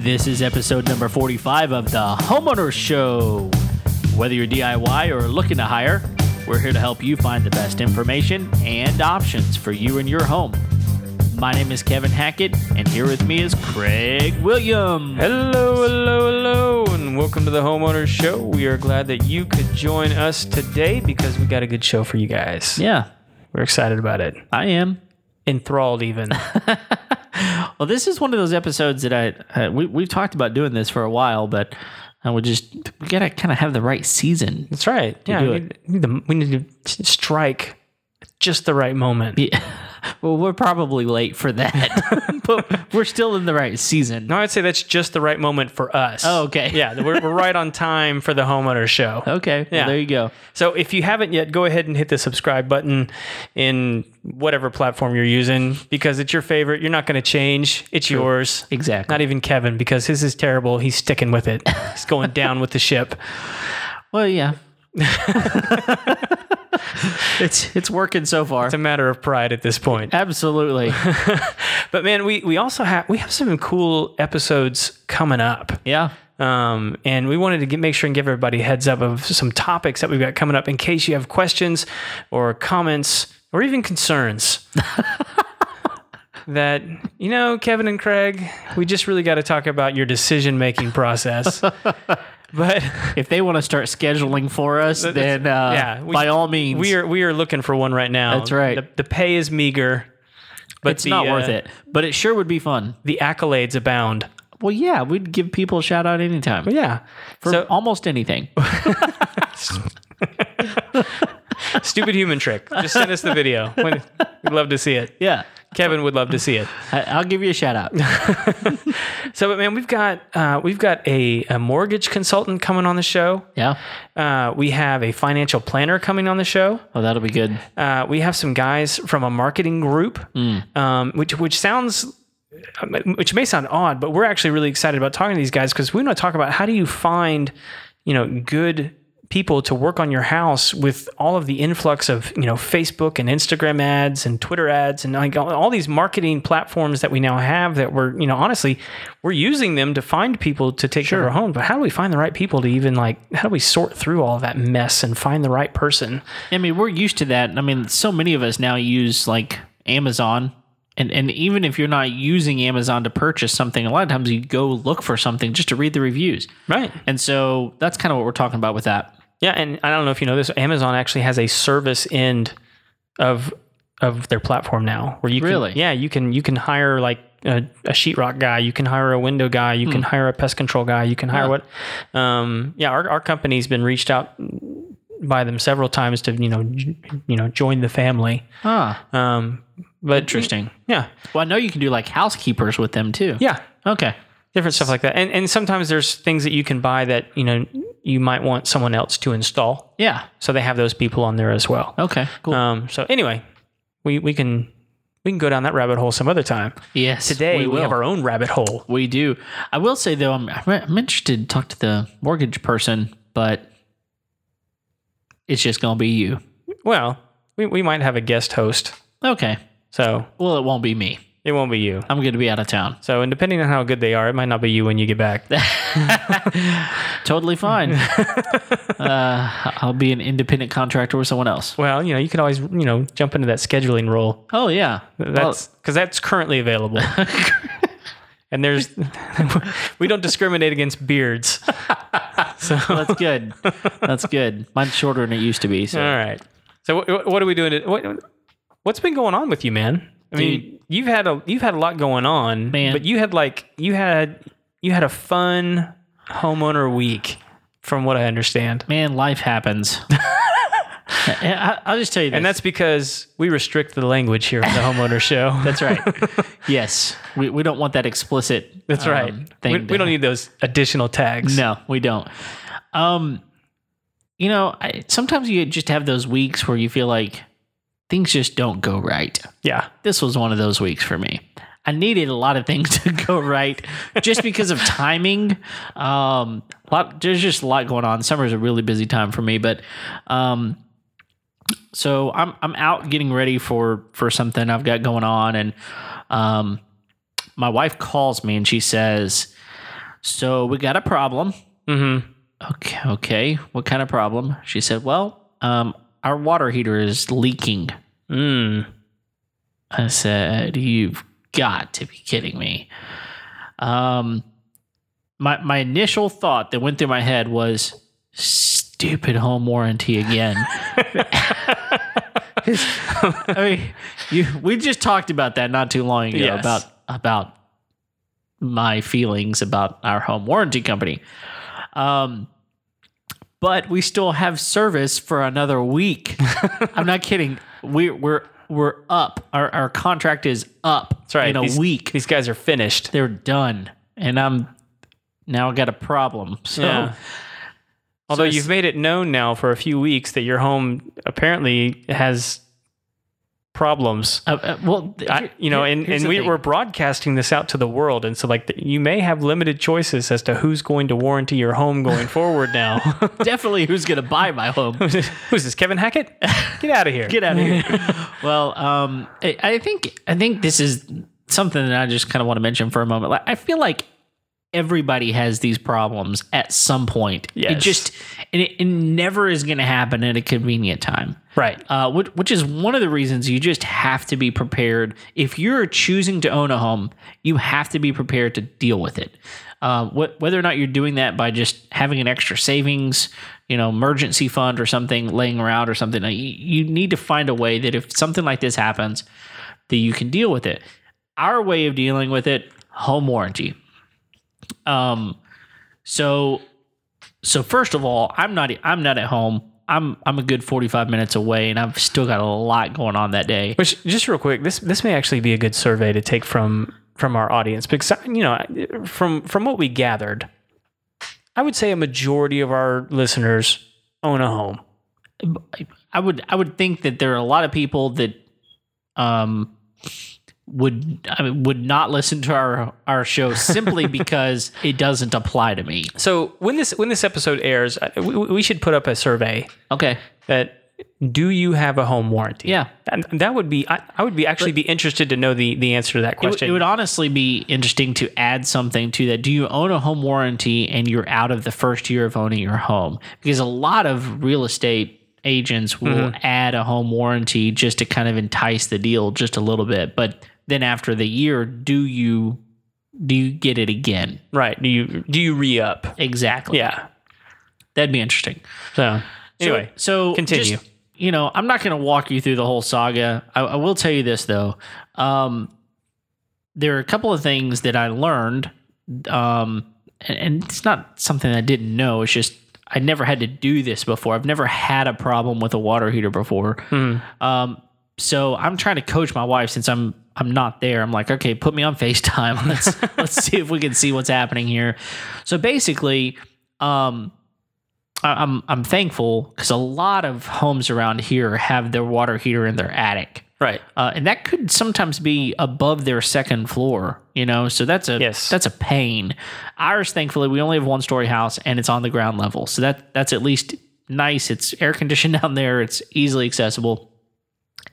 This is episode number 45 of the Homeowner Show. Whether you're DIY or looking to hire, we're here to help you find the best information and options for you and your home. My name is Kevin Hackett, and here with me is Craig Williams. Hello, hello, hello, and welcome to the Homeowner Show. We are glad that you could join us today because we got a good show for you guys. Yeah, We're excited about it. I am. Enthralled, even. Well, this is one of those episodes that I uh, we we've talked about doing this for a while, but I would just we gotta kind of have the right season. That's right. Yeah, do we it. need, we we need to strike just the right moment. Yeah. Well, we're probably late for that, but we're still in the right season. No, I'd say that's just the right moment for us. Oh, okay. Yeah, we're, we're right on time for the homeowner Show. Okay, well, Yeah. there you go. So if you haven't yet, go ahead and hit the subscribe button in whatever platform you're using because it's your favorite. You're not going to change. It's yours. Exactly. Not even Kevin because his is terrible. He's sticking with it. He's going down with the ship. Well, yeah. it's it's working so far. It's a matter of pride at this point. Absolutely. But man, we we also have we have some cool episodes coming up. Yeah. Um, and we wanted to get, make sure and give everybody a heads up of some topics that we've got coming up in case you have questions or comments or even concerns. that, you know, Kevin and Craig, we just really got to talk about your decision making process. But If they want to start scheduling for us, then uh, yeah, we- by all means, we are we are looking for one right now. That's right. The, the pay is meager, but it's the, not worth uh, it. But it sure would be fun. The accolades abound. Well, yeah, we'd give people a shout out anytime Yeah. for so almost anything. stupid human trick. Just send us the video. We'd love to see it. yeah, Kevin would love to see it. I, I'll give you a shout out. So, but man, we've got uh, we've got a, a mortgage consultant coming on the show. yeah. Uh, we have a financial planner coming on the show. Oh, that'll be good. Uh, we have some guys from a marketing group, um, which which sounds. Which may sound odd, but we're actually really excited about talking to these guys because we want to talk about how do you find, you know, good people to work on your house with all of the influx of you know Facebook and Instagram ads and Twitter ads and like all, these marketing platforms that we now have that we're you know honestly we're using them to find people to take care of our home. But how do we find the right people to even like how do we sort through all that mess and find the right person? I mean, we're used to that. I mean, so many of us now use like Amazon. And, and even if you're not using Amazon to purchase something, a lot of times you go look for something just to read the reviews. Right. And so that's kind of what we're talking about with that. Yeah, and I don't know if you know this, Amazon actually has a service end of of their platform now, where you can, Really? yeah, you can you can hire like a, a sheetrock guy, you can hire a window guy, you can hire a pest control guy, you can hire Huh. what, um, yeah, our our company's been reached out by them several times to you know j- you know join the family, Ah, um, but interesting. yeah, Well, I know you can do like housekeepers with them too. yeah, Okay. Different stuff like that, and and sometimes there's things that you can buy that you know you might want someone else to install, Yeah. so they have those people on there as well. Okay. Cool. Um, so anyway, we we can we can go down that rabbit hole some other time. yes. Today we, will. have our own rabbit hole. We do. I will say though, I'm I'm interested to talk to the mortgage person, but it's just gonna be you. Well, we, we might have a guest host, Okay. so Well, it won't be me. It won't be you. I'm going to be out of town. So, and depending on how good they are, it might not be you when you get back. Totally fine. uh, I'll be an independent contractor with someone else. well, you know, you could always you know jump into that scheduling role. Oh yeah. That's because that's currently available. and there's we don't discriminate against beards. So Well, that's good. That's good. Mine's shorter than it used to be. So all right. So what, what are we doing? To, what, what's been going on with you, man? I mean, you've had a you've had a lot going on, Man. But you had like you had you had a fun homeowner week, from what I understand, man, life happens. I, I'll just tell you this. and that's because we restrict the language here on the homeowner show. that's right. yes, we, we don't want that explicit. That's um, right. Thing We, we don't need those additional tags. No, we don't. Um, you know, I, sometimes you just have those weeks where you feel like things just don't go right. Yeah. This was one of those weeks for me. I needed a lot of things to go right just because of timing. Um, lot, there's just a lot going on. Summer's a really busy time for me, but um, so I'm I'm out getting ready for for something I've got going on, and um, my wife calls me and she says, "So we got a problem." Mm-hmm. Okay, okay. What kind of problem? She said, "Well, um, our water heater is leaking." Mm. I said, "You've got to be kidding me." Um, my my initial thought that went through my head was, "Stupid home warranty again." I mean, you we just talked about that not too long ago Yes. about about my feelings about our home warranty company. Um, but we still have service for another week. I'm not kidding. We we're we're up. Our our contract is up That's right. in a these, week. These guys are finished. They're done, and I'm now I got a problem. So. Yeah. Although it's- you've made it known now for a few weeks that your home apparently has problems. Uh, uh, well, I, you know, and, and we, we're broadcasting this out to the world. And so, like, the, you may have limited choices as to who's going to warranty your home going forward now. definitely who's going to buy my home. Who's this, Kevin Hackett? Get out of here. Get out of here. well, um, I, I think I think this is something that I just kind of want to mention for a moment. Like, I feel like everybody has these problems at some point. It just and it, it never is going to happen at a convenient time. Right. Uh, which, which is one of the reasons you just have to be prepared. If you're choosing to own a home, you have to be prepared to deal with it. Uh, wh- whether or not you're doing that by just having an extra savings, you know, emergency fund or something laying around or something, you, you need to find a way that if something like this happens, that you can deal with it. Our way of dealing with it, home warranty. Um, so so first of all, I'm not I'm not at home. I'm I'm a good 45 minutes away and I've still got a lot going on that day. Which, just real quick, this this may actually be a good survey to take from from our audience because you know from from what we gathered, I would say a majority of our listeners own a home. I would I would think that there are a lot of people that um would I mean, would not listen to our our show simply because it doesn't apply to me. So when this when this episode airs, we, we should put up a survey Okay. that do you have a home warranty? Yeah. and that would be I, I would be actually be interested to know the the answer to that It, question. it would honestly be interesting to add something to that. Do you own a home warranty and you're out of the first year of owning your home? Because a lot of real estate agents will mm-hmm. add a home warranty just to kind of entice the deal just a little bit. But then after the year, do you do you get it again? right? Do you do you re up? Exactly. Yeah. That'd be interesting. So anyway, so, so continue. just, you know, I'm not going to walk you through the whole saga. I, I will tell you this though. Um, there are a couple of things that I learned, um, and, and it's not something I didn't know. It's just I never had to do this before. I've never had a problem with a water heater before. Um, so I'm trying to coach my wife since I'm I'm not there. I'm like, okay, put me on FaceTime. Let's let's see if we can see what's happening here. So basically, um, I- I'm I'm thankful because a lot of homes around here have their water heater in their attic. right. Uh, and that could sometimes be above their second floor, you know. So that's a Yes. that's a pain. Ours, thankfully, we only have one story house and it's on the ground level, so that that's at least nice. It's air conditioned down there. It's easily accessible,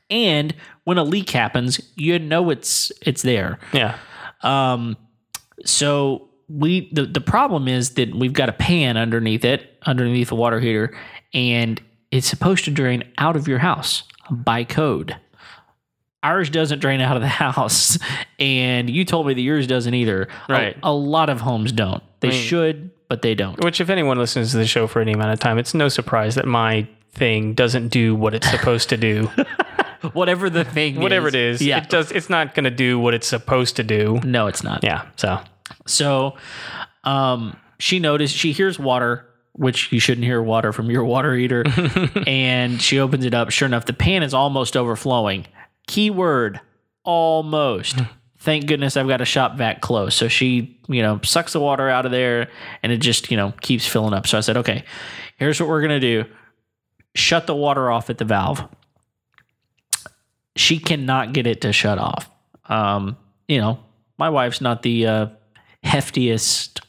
and when a leak happens, you know it's it's there. Yeah. Um, so we the the problem is that we've got a pan underneath it, underneath the water heater, and it's supposed to drain out of your house by code. Ours doesn't drain out of the house, and you told me that yours doesn't either. Right. A, lot of homes don't. They should, but they don't. Which, if anyone listens to the show for any amount of time, it's no surprise that my thing doesn't do what it's supposed to do. Whatever the thing, Whatever is. it is, yeah. it does. It's not going to do what it's supposed to do. no, it's not. Yeah. So So, um, she noticed she hears water, which you shouldn't hear water from your water heater, and she opens it up. Sure enough, the pan is almost overflowing. Keyword: almost. Thank goodness I've got a shop vac close. So she, you know, sucks the water out of there, and it just, you know, keeps filling up. So I said, okay, here's what we're gonna do: shut the water off at the valve. She cannot get it to shut off. Um, you know, my wife's not the uh, heftiest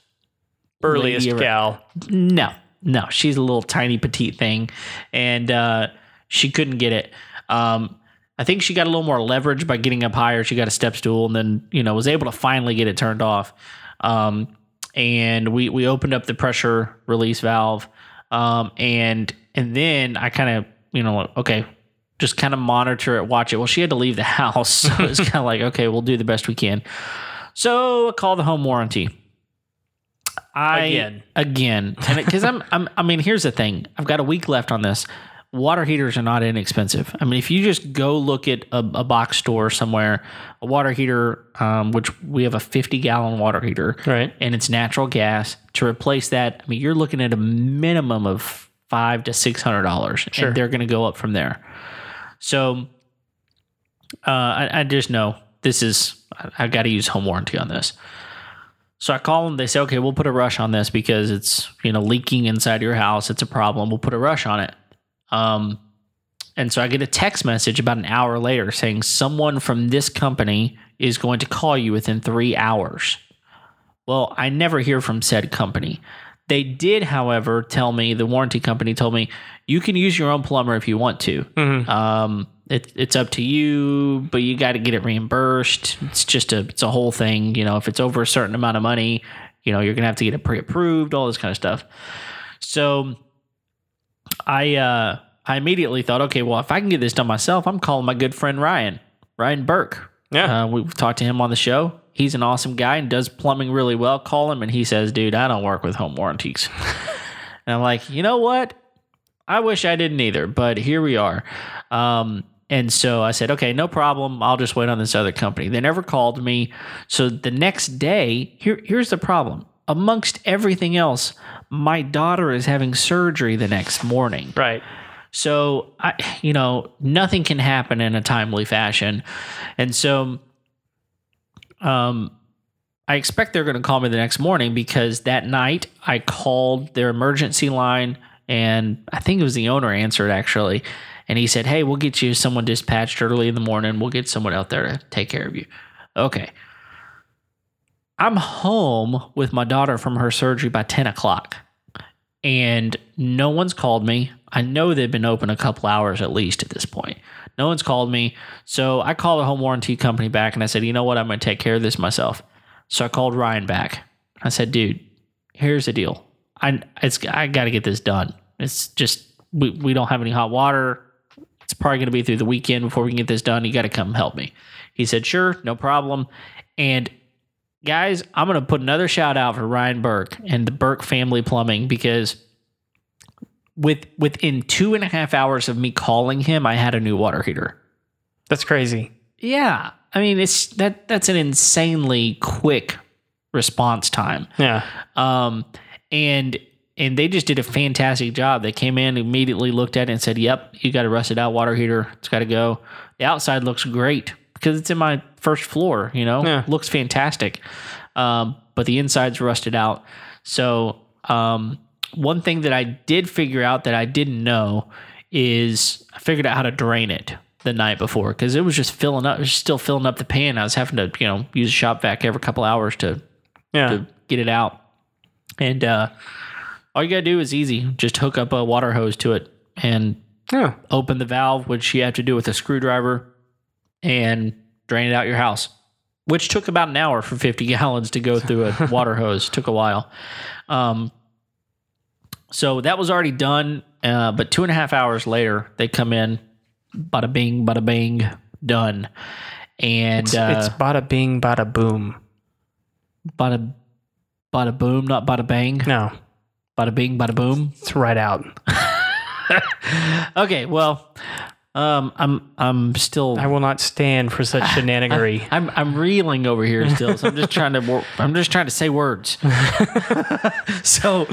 burliest gal. No, no, she's a little tiny petite thing, and uh, she couldn't get it. Um, I think she got a little more leverage by getting up higher. She got a step stool and then, you know, was able to finally get it turned off. Um, and we we opened up the pressure release valve. Um, and and then I kind of, you know, okay, just kind of monitor it, watch it. Well, she had to leave the house, so it's kind of like, okay, we'll do the best we can. So I call the home warranty. I Again. again, because I'm, I'm, I mean, here's the thing. I've got a week left on this. Water heaters are not inexpensive. I mean, if you just go look at a, a box store somewhere, a water heater, um, which we have a 50 gallon water heater, Right. and it's natural gas. To replace that, I mean, you're looking at a minimum of five to six hundred dollars, Sure. and they're going to go up from there. So, uh, I, I just know this is I, got to use home warranty on this. So I call them. They say, "Okay, we'll put a rush on this because it's you know leaking inside your house. It's a problem. We'll put a rush on it." Um, and so I get a text message about an hour later saying someone from this company is going to call you within three hours. Well, I never hear from said company. They did, however, tell me the warranty company told me you can use your own plumber if you want to. Um, it, it's up to you, but you got to get it reimbursed. It's just a it's a whole thing. You know, if it's over a certain amount of money, you know you're gonna have to get it pre-approved, all this kind of stuff. So, I uh, I immediately thought, okay, well, if I can get this done myself, I'm calling my good friend Ryan, Ryan Burke. Yeah. Uh, we've talked to him on the show. He's an awesome guy and does plumbing really well. Call him and he says, dude, I don't work with home warranties. and I'm like, you know what? I wish I didn't either, but here we are. Um, and so I said, okay, no problem. I'll just wait on this other company. They never called me. So the next day, here, here's the problem. Amongst everything else, my daughter is having surgery the next morning. Right. So I, you know, nothing can happen in a timely fashion, and so, um, I expect they're going to call me the next morning because that night I called their emergency line, and I think it was the owner answered actually, and he said, "Hey, we'll get you someone dispatched early in the morning. We'll get someone out there to take care of you." Okay. I'm home with my daughter from her surgery by ten o'clock and no one's called me. I know they've been open a couple hours at least at this point. No one's called me. So I called the home warranty company back and I said, you know what? I'm going to take care of this myself. So I called Ryan back. I said, dude, here's the deal. I it's I got to get this done. It's just we, we don't have any hot water. It's probably going to be through the weekend before we can get this done. You got to come help me. He said, sure, no problem. And guys, I'm going to put another shout out for Ryan Burke and the Burke family plumbing because with within two and a half hours of me calling him, I had a new water heater. That's crazy. Yeah, I mean it's that that's an insanely quick response time. Yeah. Um, and and they just did a fantastic job. They came in immediately, looked at it, and said, "Yep, you got a rusted out water heater. It's got to go." The outside looks great because it's in my first floor. You know, Yeah. looks fantastic. Um, but the inside's rusted out. So um, one thing that I did figure out that I didn't know is I figured out how to drain it the night before because it was just filling up. It was still filling up the pan. I was having to you know use a shop vac every couple hours to Yeah. to get it out. And uh, all you gotta do is easy. Just hook up a water hose to it and Yeah. open the valve, which you have to do with a screwdriver, and drain it out your house. Which took about an hour for 50 gallons to go through a water hose. Took a while. Um, so that was already done. Uh, but two and a half hours later, they come in, bada bing, bada bing, done. And It's, uh, it's bada bing, bada boom. bada, bada boom, not bada bang. No, Bada bing, bada boom. it's right out. Okay, well, um, I'm I'm still I will not stand for such shenanigery. I'm I'm reeling over here still. So I'm just trying to I'm just trying to say words. so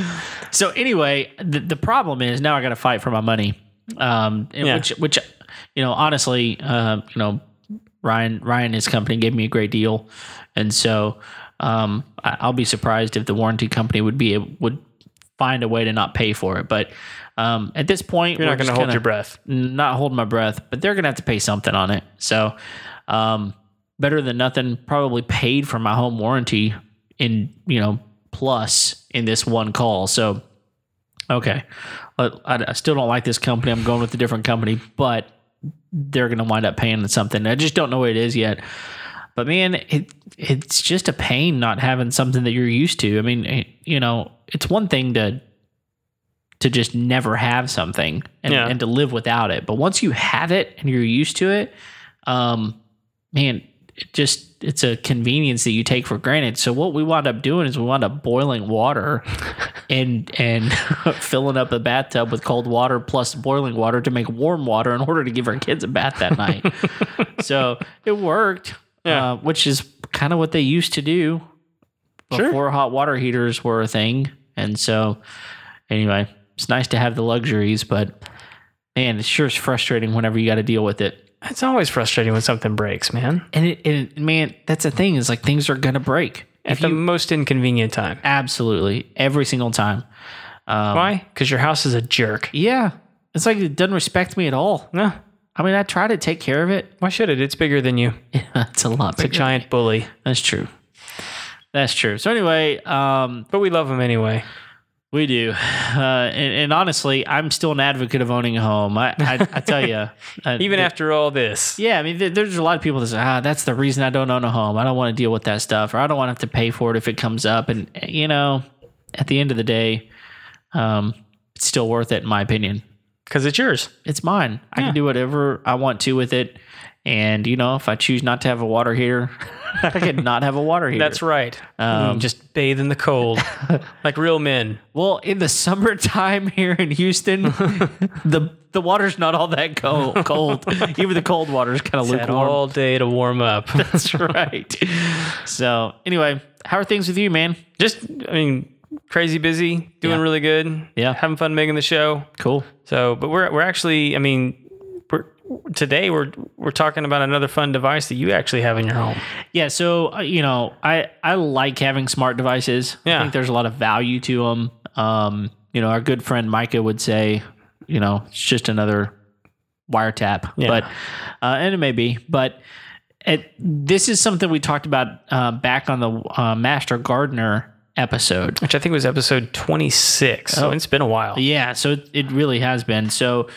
so anyway, the, the problem is now I got to fight for my money. Um, Yeah. which which you know honestly, uh, you know Ryan Ryan and his company gave me a great deal, and so um, I, I'll be surprised if the warranty company would be would find a way to not pay for it. But um, at this point, You're not going to hold your breath. not holding my breath, but they're gonna have to pay something on it. So, um, better than nothing. Probably paid for my home warranty in you know plus in this one call. So, okay, I still don't like this company. I'm going with a different company, but they're going to wind up paying something. I just don't know what it is yet. But man, it it's just a pain not having something that you're used to. I mean, eh, you know, it's one thing to to just never have something and, Yeah. and to live without it. But once you have it and you're used to it, um, man, it just it's a convenience that you take for granted. So what we wound up doing is we wound up boiling water and and filling up a bathtub with cold water plus boiling water to make warm water in order to give our kids a bath that night. so it worked, Yeah. uh, which is kind of what they used to do Sure. before hot water heaters were a thing. And so, anyway, it's nice to have the luxuries, but man, it sure is frustrating whenever you got to deal with it. It's always frustrating when something breaks, man. And it, and man, that's the thing is like things are gonna break. At If the most inconvenient time. absolutely every single time. Um, Why? Because your house is a jerk. Yeah, it's like it doesn't respect me at all. No. I mean, I try to take care of it. Why should it? It's bigger than you. Yeah, it's a lot bigger. It's a giant bully. That's true. That's true. So anyway, um, But we love them anyway. We do, uh, and, and honestly, I'm still an advocate of owning a home. I, I, I tell you, uh, Even th- after all this. yeah, I mean, there- there's a lot of people that say, ah, that's the reason I don't own a home. I don't want to deal with that stuff, or I don't want to have to pay for it if it comes up. And you know, at the end of the day, um, it's still worth it, in my opinion. Because it's yours. It's mine. I can do whatever I want to with it. And you know, if I choose not to have a water heater, I can not have a water heater. That's right. Um, Mm, just bathe in the cold like real men. Well, in the summertime here in Houston, the the water's not all that cold. cold. Even the cold water is kind of lukewarm. all day to warm up. That's right. So, anyway, how are things with you, man? just, I mean, crazy busy, doing Yeah. really good. Yeah. Having fun making the show. Cool. So, but we're we're actually, I mean, we're today we're we're talking about another fun device that you actually have in your home. Yeah. So, uh, you know, I I like having smart devices. I Yeah. think there's a lot of value to them. Um, you know, our good friend Micah would say, you know, it's just another wiretap, Yeah. but uh, and it may be, but it, this is something we talked about uh, back on the uh, Master Gardener episode. Which I think was episode 26. So Oh. it's been a while. Yeah, so it, really has been. So,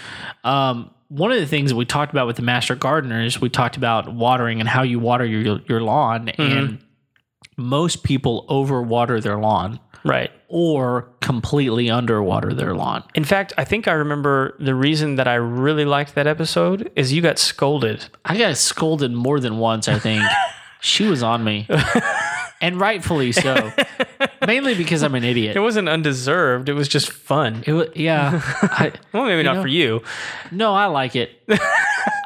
um, one of the things that we talked about with the Master gardeners, we talked about watering and how you water your your lawn, and most people overwater their lawn Right. or completely underwater their lawn. In fact, I think I remember the reason that I really liked that episode is you got scolded. I got scolded more than once. I think she was on me, and rightfully so. Mainly because I'm an idiot. It wasn't undeserved. It was just fun. It was, yeah. I, Well, maybe not know- for you. No, I like it.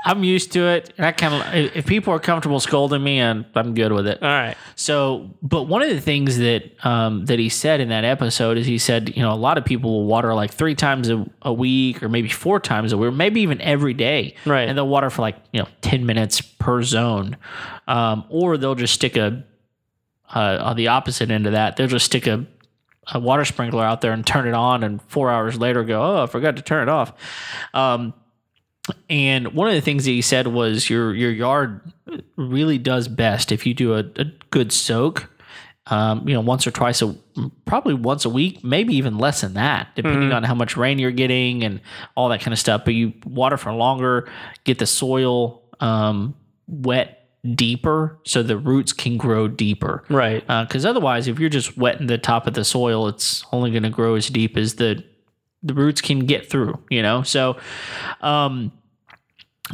I'm used to it. And I kind of, if people are comfortable scolding me, I'm, I'm good with it. All right. So, but one of the things that um, that he said in that episode is he said, you know, a lot of people will water like three times a, a week or maybe four times a week, maybe even every day. Right. And they'll water for like, you know, 10 minutes per zone. Um, or they'll just stick a, uh, on the opposite end of that, they'll just stick a, a water sprinkler out there and turn it on, and four hours later go, oh, I forgot to turn it off. Um, and one of the things that he said was your your yard really does best if you do a, a good soak. Um, you know, once or twice a probably once a week, maybe even less than that, depending on how much rain you're getting and all that kind of stuff. But you water for longer, get the soil um, wet deeper, so the roots can grow deeper Right. because otherwise, if you're just wetting the top of the soil, it's only going to grow as deep as the the roots can get through. You know, so um,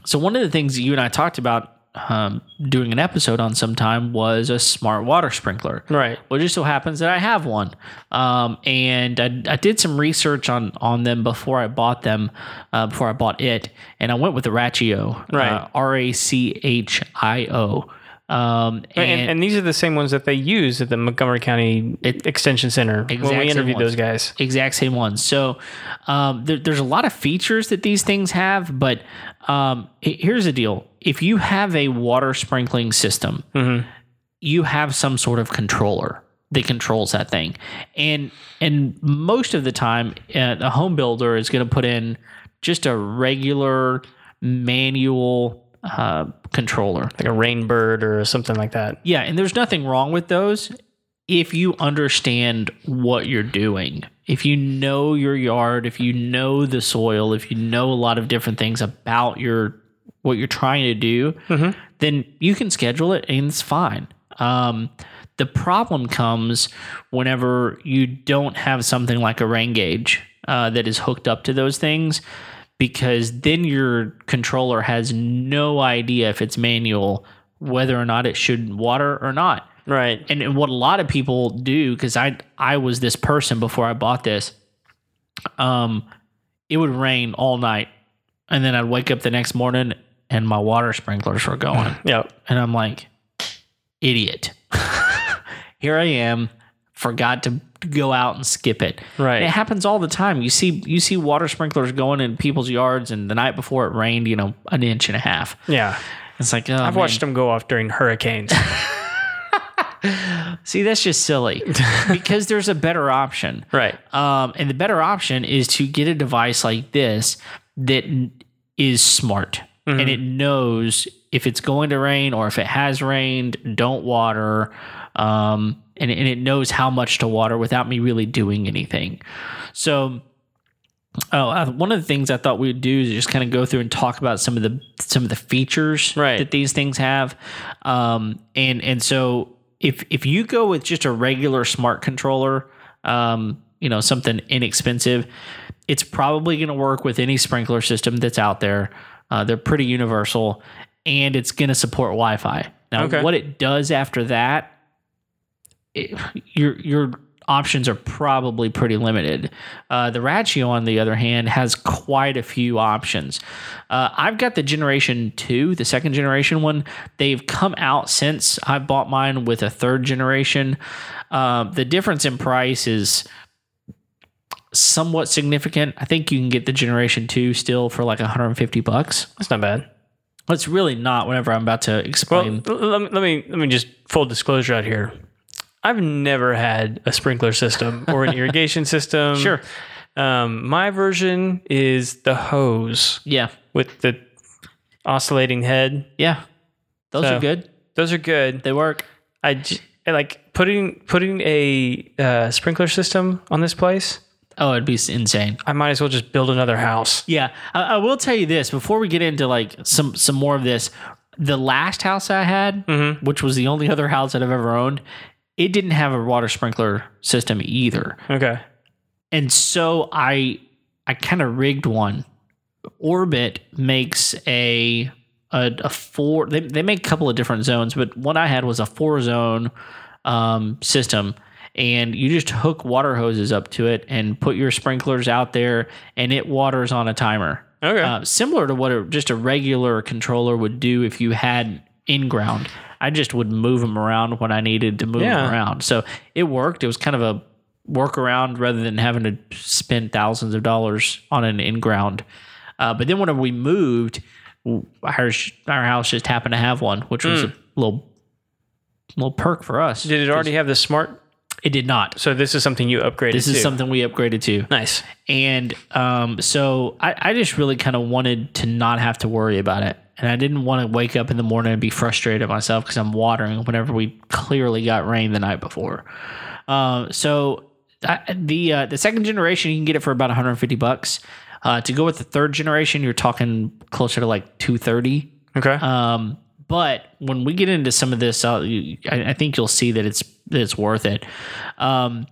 so one of the things that you and I talked about um, doing an episode on sometime was a smart water sprinkler. Right. Well, it just so happens that I have one, um, and I, I did some research on on them before I bought them, uh, before I bought it, and I went with the Rachio, Right. uh, R A C H I O. Um, And, and these are the same ones that they use at the Montgomery County It- Extension Center when we interviewed those guys. exact same ones. So um, there, there's a lot of features that these things have, but um, here's the deal: if you have a water sprinkling system, you have some sort of controller that controls that thing, and and most of the time, uh, a home builder is going to put in just a regular manual uh, controller. Like a rainbird or something like that. Yeah, and there's nothing wrong with those if you understand what you're doing. If you know your yard, if you know the soil, if you know a lot of different things about your what you're trying to do, then you can schedule it and it's fine. Um, the problem comes whenever you don't have something like a rain gauge uh, that is hooked up to those things, because then your controller has no idea if it's manual whether or not it should water or not. Right. And, and what a lot of people do, because I I was this person before I bought this, um, it would rain all night, and then I'd wake up the next morning and my water sprinklers were going. Yep. And I'm like, idiot. Here I am, forgot to go out and skip it. Right. It happens all the time. You see you see water sprinklers going in people's yards and the night before it rained, you know, an inch and a half. Yeah. It's like, oh, I've man. watched them go off during hurricanes. See, that's just silly because there's a better option. right. Um, and the better option is to get a device like this that is smart and it knows if it's going to rain or if it has rained, don't water. Um, and, and it knows how much to water without me really doing anything. So, oh, one of the things I thought we'd do is just kind of go through and talk about some of the some of the features Right. that these things have. Um, and and so if if you go with just a regular smart controller, um, you know, something inexpensive, it's probably going to work with any sprinkler system that's out there. Uh, they're pretty universal, and it's going to support Wi-Fi. Now, Okay. what it does after that, it, your your options are probably pretty limited. Uh, the Rachio, on the other hand, has quite a few options. Uh, I've got the Generation Two, the second generation one. They've come out since I bought mine with a third generation. Um, the difference in price is somewhat significant. I think you can get the Generation Two still for like 150 bucks. That's not bad. It's really not. Whenever I'm about to explain, l- let me, let me let me just full disclosure out here. I've never had a sprinkler system or an irrigation system. Sure. Um, my version is the hose yeah, with the oscillating head. yeah, those So- are good. Those are good. They work. I, j- I like putting putting a uh, sprinkler system on this place. Oh, it'd be insane. I might as well just build another house. Yeah, I, I will tell you this before we get into like some some more of this. The last house I had, which was the only other house that I've ever owned, it didn't have a water sprinkler system either, Okay. and so I I kind of rigged one. Orbit makes a a, a four. They they make a couple of different zones, but what I had was a four zone um, system, and you just hook water hoses up to it and put your sprinklers out there, and it waters on a timer. Okay. Uh, similar to what a, just a regular controller would do if you had in ground. I just would move them around when I needed to move Yeah. them around. So it worked. It was kind of a workaround rather than having to spend thousands of dollars on an in ground. Uh, but then whenever we moved, our our house just happened to have one, which was a little little perk for us. Did it already have the smart? It did not. So this is something you upgraded. This is to. something we upgraded to. nice. And um, so I, I just really kind of wanted to not have to worry about it. And I didn't want to wake up in the morning and be frustrated at myself because I'm watering whenever we clearly got rain the night before. Um, so I, the uh, the second generation, you can get it for about 150 bucks. Uh, to go with the third generation, you're talking closer to like 230. Okay. Um, but when we get into some of this, uh, you, I, I think you'll see that it's that it's worth it. Um,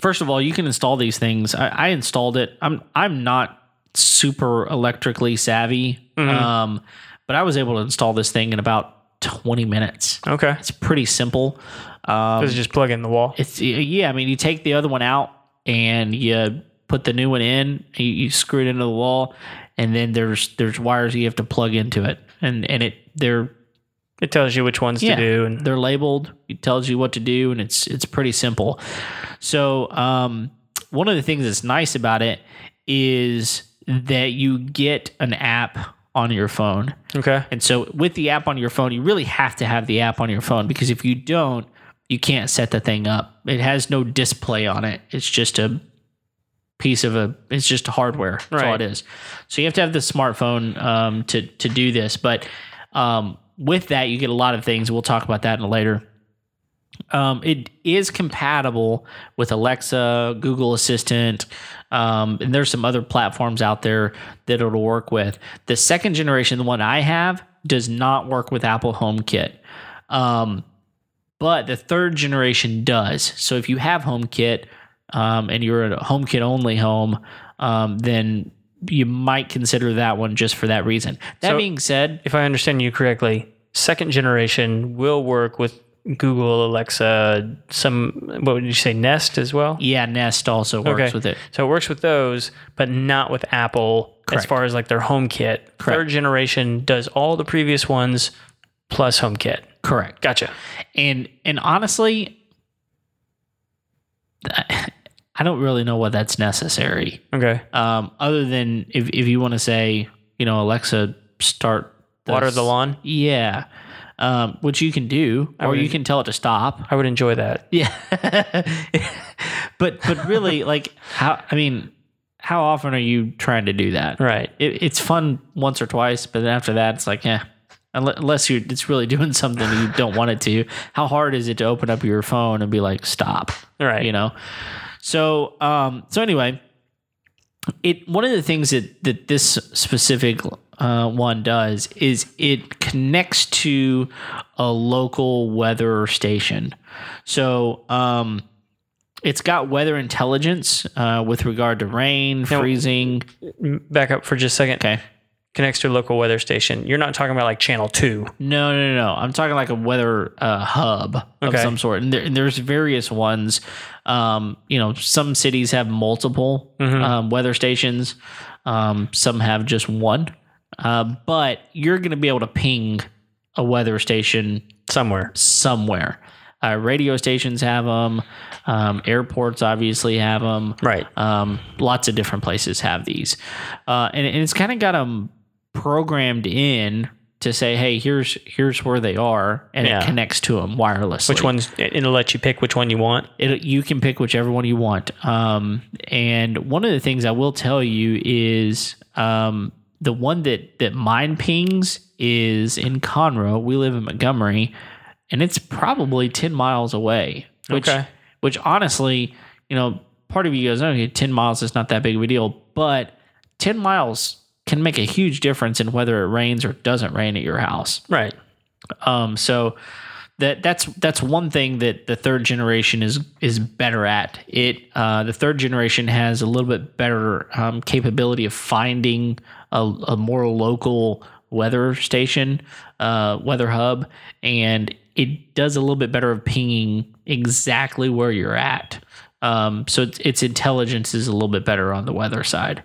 first of all, you can install these things. I, I installed it. I'm I'm not super electrically savvy, um, but I was able to install this thing in about 20 minutes. okay. It's pretty simple. Um, Does it just plug in the wall? it's yeah. I mean, you take the other one out and you put the new one in. You, you screw it into the wall, and then there's there's wires you have to plug into it, and and it they're It tells you which ones yeah to do, and they're labeled. It tells you what to do, and it's it's pretty simple. So um, one of the things that's nice about it is that you get an app on your phone. okay. And so with the app on your phone, you really have to have the app on your phone because if you don't, you can't set the thing up. It has no display on it. It's just a piece of a it's just hardware. That's all Right. it is. So you have to have the smartphone um, to to do this. But um, with that, you get a lot of things. We'll talk about that in later. Um, it is compatible with Alexa, Google Assistant, um, and there's some other platforms out there that it'll work with. The second generation, the one I have, does not work with Apple HomeKit. Um, but the third generation does. So if you have HomeKit um, and you're a HomeKit only home, um, then you might consider that one just for that reason. That So- being said, If I understand you correctly, second generation will work with Google, Alexa, some what would you say, Nest as well? yeah, Nest also works Okay. with it. So it works with those, but not with Apple as far as like their HomeKit. Third generation does all the previous ones plus HomeKit. Correct. Gotcha. And and honestly, I don't really know what that's necessary. Okay. Um, other than if if you want to say, you know, Alexa, start Water the lawn. Yeah. Um, which you can do, or would you can tell it to stop. I would enjoy that. Yeah. but but really, like how I mean, how often are you trying to do that? Right. It, it's fun once or twice, but then after that, it's like, yeah. Unless you're, it's really doing something you don't want it to. How hard is it to open up your phone and be like, stop? Right. You know. So, um, so anyway, it one of the things that that this specific uh, one does is it connects to a local weather station. So, um, it's got weather intelligence uh, with regard to rain, freezing. Back up for just a second. Okay. Connects to a local weather station. You're not talking about like channel two. No, no, no, no. I'm talking like a weather uh, hub of some sort, and, there, and there's various ones. Um, you know, some cities have multiple um, weather stations. Um, some have just one, uh, but you're going to be able to ping a weather station Somewhere. somewhere. Uh, radio stations have them. Um, airports obviously have them. Right. Um, lots of different places have these, uh, and, and it's kind of got them programmed in to say, "Hey, here's here's where they are," and Yeah. it connects to them wirelessly. Which ones? It'll let you pick which one you want. It, you can pick whichever one you want. Um, and one of the things I will tell you is um, the one that that mine pings is in Conroe. We live in Montgomery, and it's probably ten miles away. Which, Okay. which honestly, you know, part of you goes, okay, ten miles is not that big of a deal, but ten miles can make a huge difference in whether it rains or doesn't rain at your house. Right. Um, so that that's that's one thing that the third generation is is better at. It uh, the third generation has a little bit better um, capability of finding a, a more local weather station, uh, weather hub, and it does a little bit better of pinging exactly where you're at. Um, so its, its intelligence is a little bit better on the weather side.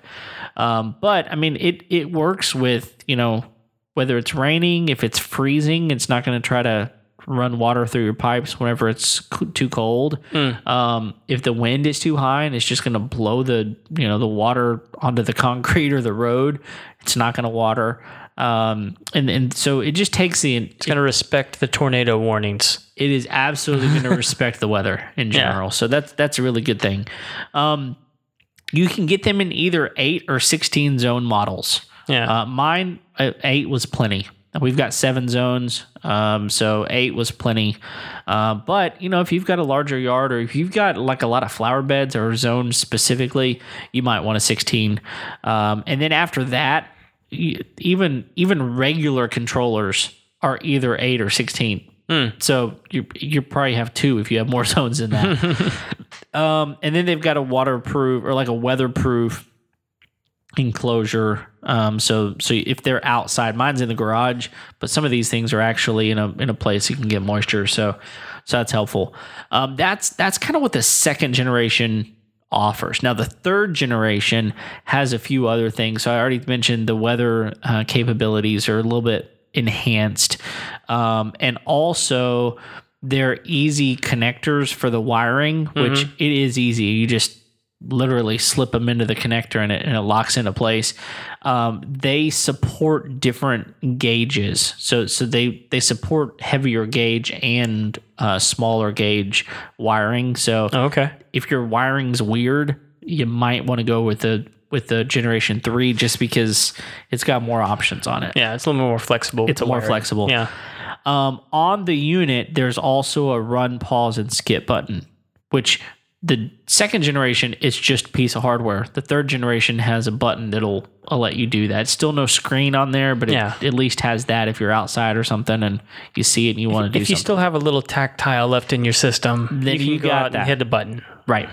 Um, but I mean, it it works with you know whether it's raining, if it's freezing, it's not going to try to run water through your pipes whenever it's too cold. Um, if the wind is too high and it's just going to blow the you know the water onto the concrete or the road, it's not going to water. Um, and and so it just takes the It's going to respect the tornado warnings. it is absolutely going to respect the weather in general. So that's that's a really good thing. Um, you can get them in either eight or sixteen zone models. Yeah. Uh, mine uh, eight was plenty. We've got seven zones, um, so eight was plenty. Uh, but you know, if you've got a larger yard or if you've got like a lot of flower beds or zones specifically, you might want a sixteen. Um, and then after that, even even regular controllers are either eight or sixteen. So you you probably have two if you have more zones than that. um, and then they've got a waterproof or like a weatherproof enclosure. Um, so so if they're outside, mine's in the garage, but some of these things are actually in a in a place you can get moisture. So so that's helpful. Um, that's that's kind of what the second generation offers. Now the third generation has a few other things. So I already mentioned the weather uh, capabilities are a little bit enhanced, um, and also they're easy connectors for the wiring, which it is easy. You just literally slip them into the connector and it, and it locks into place. Um, they support different gauges, so so they they support heavier gauge and uh, smaller gauge wiring. So Oh, okay. if your wiring's weird, you might want to go with the with the generation three just because it's got more options on it. Yeah, it's a little more flexible. It's more flexible. Yeah. Um, on the unit, there's also a run, pause, and skip button, which the second generation is just a piece of hardware. The third generation has a button that'll uh, let you do that. Still no screen on there, but it Yeah. at least has that if you're outside or something and you see it and you want to do something. If you something. still have a little tactile left in your system, Then you you go got out that. and hit the button. Right.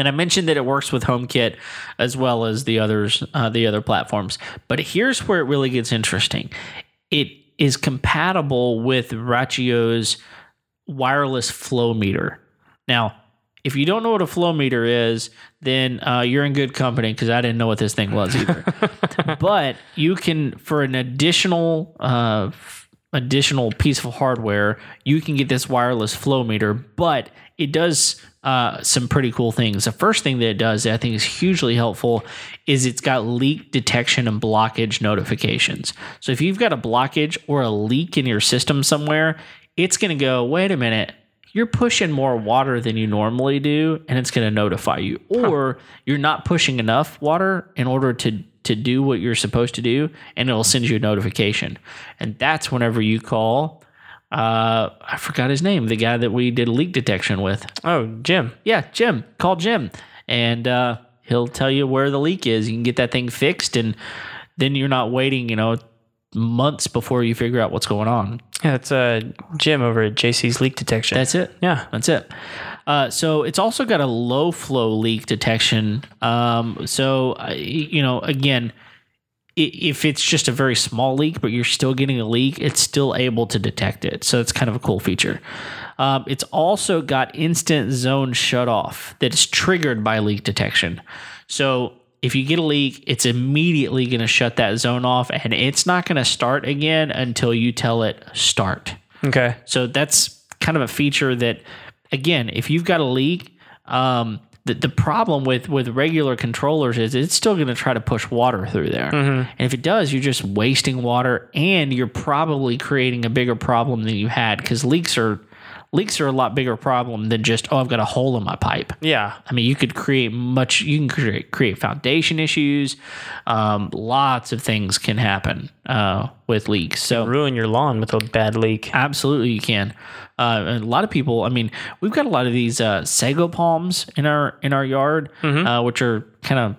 And I mentioned that it works with HomeKit as well as the others, uh, the other platforms. But here's where it really gets interesting. It is compatible with Rachio's wireless flow meter. Now, if you don't know what a flow meter is, then uh, you're in good company because I didn't know what this thing was either. but you can, for an additional uh, additional piece of hardware, you can get this wireless flow meter. But it does uh, some pretty cool things. The first thing that it does that I think is hugely helpful is it's got leak detection and blockage notifications. So if you've got a blockage or a leak in your system somewhere, it's going to go, wait a minute, you're pushing more water than you normally do, and it's going to notify you. Or you're not pushing enough water in order to to do what you're supposed to do, and it'll send you a notification. And that's whenever you call. Uh, I forgot his name, the guy that we did leak detection with. Oh, Jim. Yeah, Jim. Call Jim, and uh, he'll tell you where the leak is. You can get that thing fixed, and then you're not waiting, you know, months before you figure out what's going on. Yeah, it's uh, Jim over at JC's Leak Detection. That's it. yeah. That's it. Uh, so it's also got a low flow leak detection. Um, so uh, you know, again, if it's just a very small leak, but you're still getting a leak, it's still able to detect it. So it's kind of a cool feature. Um, it's also got instant zone shut off that is triggered by leak detection. So if you get a leak, it's immediately going to shut that zone off, and it's not going to start again until you tell it start. Okay. So that's kind of a feature that, again, if you've got a leak, um, the, the problem with with regular controllers is it's still going to try to push water through there, mm-hmm. and if it does, you're just wasting water, and you're probably creating a bigger problem than you had because leaks are leaks are a lot bigger problem than just oh I've got a hole in my pipe. Yeah. I mean, you could create much. You can create create foundation issues. Um, lots of things can happen uh, with leaks. So Ruin your lawn with a bad leak. Absolutely, you can. Uh, a lot of people. I mean, we've got a lot of these uh, sago palms in our in our yard, uh, which are kind of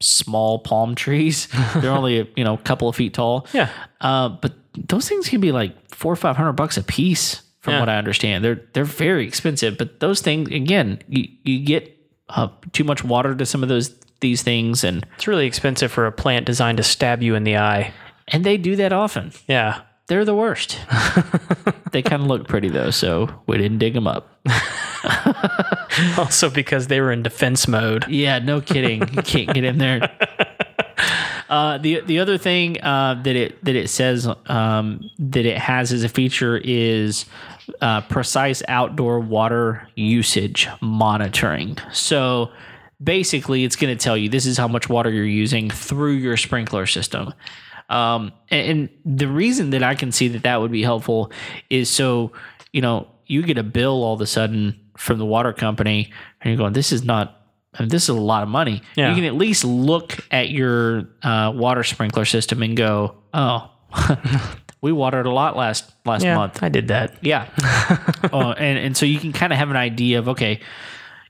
small palm trees. They're only you know a couple of feet tall. Yeah. Uh, but those things can be like four or five hundred bucks a piece, from Yeah. what I understand. They're they're very expensive. But those things, again, you you get uh, too much water to some of those these things, and It's really expensive for a plant designed to stab you in the eye. and they do that often. Yeah. They're the worst. they kind of look pretty though, so we didn't dig them up. Also because they were in defense mode. Yeah, no kidding. You can't get in there. Uh, the the other thing uh, that it that it says um, that it has as a feature is uh, precise outdoor water usage monitoring. So basically, it's going to tell you this is how much water you're using through your sprinkler system. Um, and, and the reason that I can see that that would be helpful is so you know you get a bill all of a sudden from the water company, and you're going, this is not I mean, this is a lot of money. Yeah. You can at least look at your uh, water sprinkler system and go, "Oh, we watered a lot last last Yeah. month." I did that. Yeah, oh, and and so you can kind of have an idea of okay,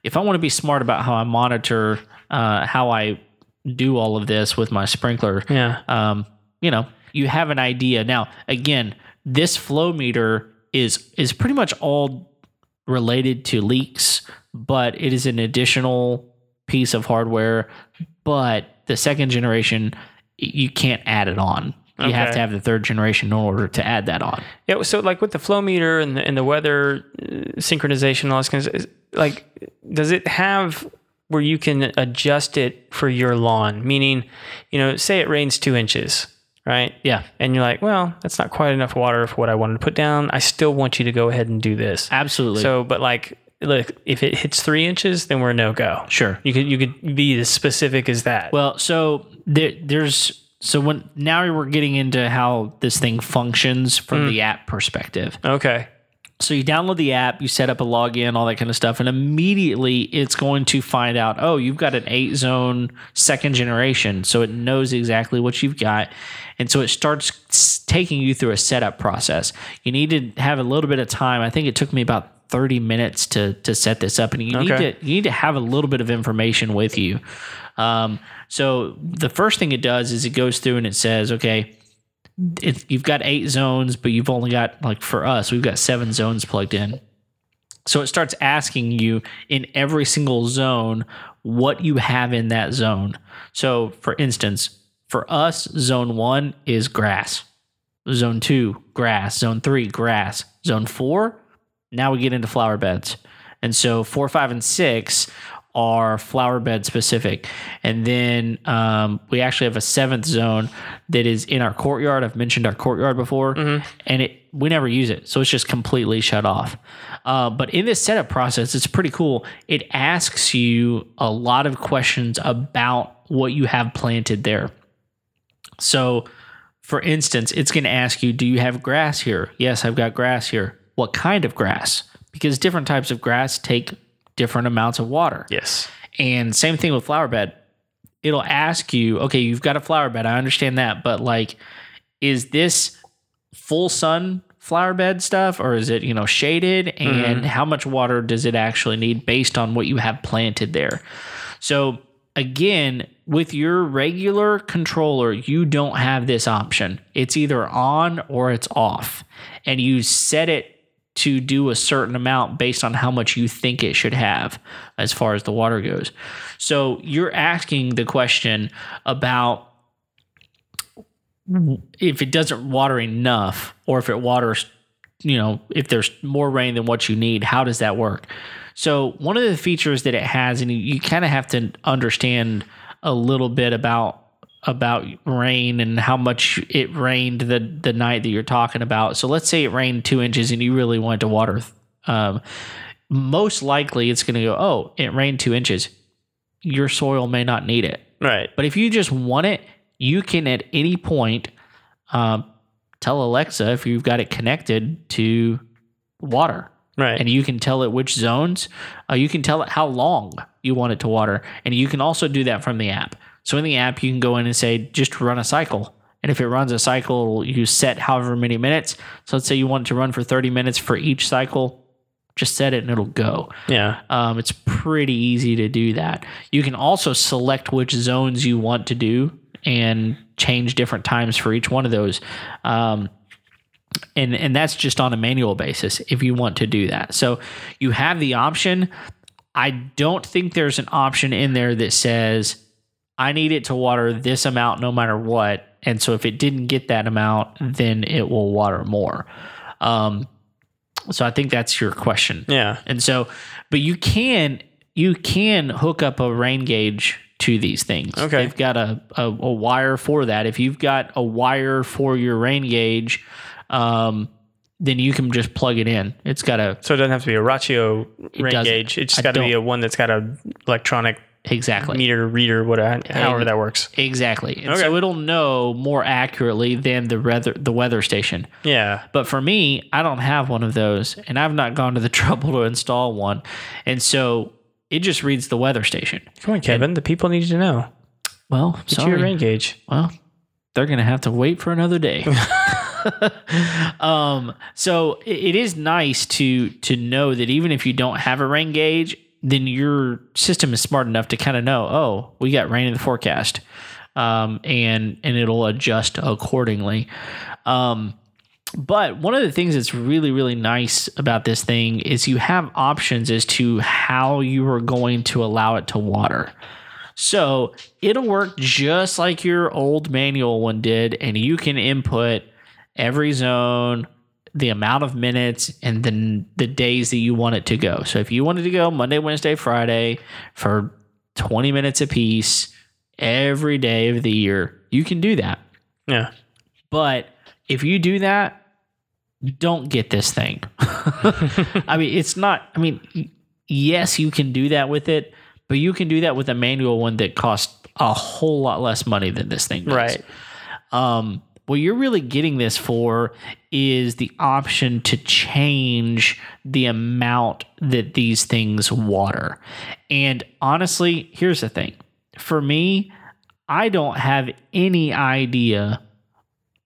if I want to be smart about how I monitor uh, how I do all of this with my sprinkler, Yeah. um, you know, you have an idea. Now, again, this flow meter is is pretty much all related to leaks, but it is an additional piece of hardware. But the second generation, you can't add it on. You have to have the third generation in order to add that on. Yeah, so like with the flow meter and the, and the weather uh, synchronization, all this kind of, like, does it have where you can adjust it for your lawn? Meaning, you know, say it rains two inches, right? Yeah, And you're like, well, that's not quite enough water for what I wanted to put down. I still want you to go ahead and do this. absolutely. So, but like, look, if it hits three inches, then we're no go. sure. You could you could be as specific as that. Well, so there, there's so when now we're getting into how this thing functions from the hmm. app perspective. okay. So you download the app, you set up a login, all that kind of stuff, and immediately it's going to find out, oh, you've got an eight zone second generation. So it knows exactly what you've got. And so it starts taking you through a setup process. You need to have a little bit of time. I think it took me about 30 minutes to to set this up. And you need to you need to have a little bit of information with you. Um, so the first thing it does is it goes through and it says, okay, it, you've got eight zones, but you've only got like for us, we've got seven zones plugged in. So it starts asking you in every single zone what you have in that zone. So for instance, for us, zone one is grass. Zone two, grass. Zone three, grass. Zone four, now we get into flower beds. And so four, five, and six are flower bed specific. And then um, we actually have a seventh zone that is in our courtyard. I've mentioned our courtyard before, and it we never use it, so it's just completely shut off. Uh, but in this setup process, it's pretty cool. It asks you a lot of questions about what you have planted there. So, for instance, it's going to ask you, Do you have grass here? Yes, I've got grass here. What kind of grass? Because different types of grass take different amounts of water. Yes. And same thing with flower bed. It'll ask you, okay, you've got a flower bed. I understand that. But like, is this full sun flower bed stuff or is it, you know, shaded? And mm-hmm. how much water does it actually need based on what you have planted there? So again, with your regular controller, you don't have this option. It's either on or it's off. And you set it to do a certain amount based on how much you think it should have as far as the water goes. So you're asking the question about if it doesn't water enough or if it waters you know if there's more rain than what you need how does that work so one of the features that it has and you, you kind of have to understand a little bit about about rain and how much it rained the the night that you're talking about so let's say it rained two inches and you really wanted to water um, most likely it's going to go oh it rained two inches your soil may not need it Right. but if you just want it, you can at any point um, tell Alexa if you've got it connected to water. Right. And you can tell it which zones. Uh, you can tell it how long you want it to water. And you can also do that from the app. So in the app, you can go in and say, just run a cycle. And if it runs a cycle, you set however many minutes. So let's say you want it to run for 30 minutes for each cycle, just set it and it'll go. yeah. Um, it's pretty easy to do that. You can also select which zones you want to do and change different times for each one of those. Um, and and that's just on a manual basis if you want to do that. So you have the option. I don't think there's an option in there that says I need it to water this amount no matter what. And so if it didn't get that amount, then it will water more. Um, so I think that's your question. Yeah. And so, but you can you can hook up a rain gauge to these things. Okay. They've got a, a, a wire for that. If you've got a wire for your rain gauge, um, then you can just plug it in. It's got a So it doesn't have to be a Rachio rain gauge. It's just got to be a one that's got a electronic exactly meter reader, whatever, however that works. exactly. And Okay. so it'll know more accurately than the weather the weather station. Yeah. But for me, I don't have one of those, and I've not gone to the trouble to install one. And so it just reads the weather station. Come on, Kevin. the people need to know. Well, Get sorry. a rain gauge. well, they're going to have to wait for another day. um, so it, it is nice to to know that even if you don't have a rain gauge, then your system is smart enough to kind of know, oh, we got rain in the forecast, um, and and it'll adjust accordingly. Um, but one of the things that's really really nice about this thing is you have options as to how you are going to allow it to water. So it'll work just like your old manual one did, and you can input every zone, the amount of minutes, and then the days that you want it to go. So if you wanted to go Monday, Wednesday, Friday for 20 minutes apiece every day of the year, you can do that. Yeah. But if you do that, don't get this thing. I mean, it's not, I mean, yes, you can do that with it, but you can do that with a manual one that costs a whole lot less money than this thing does. Right. Um, what you're really getting this for is the option to change the amount that these things water. And honestly, here's the thing for me, I don't have any idea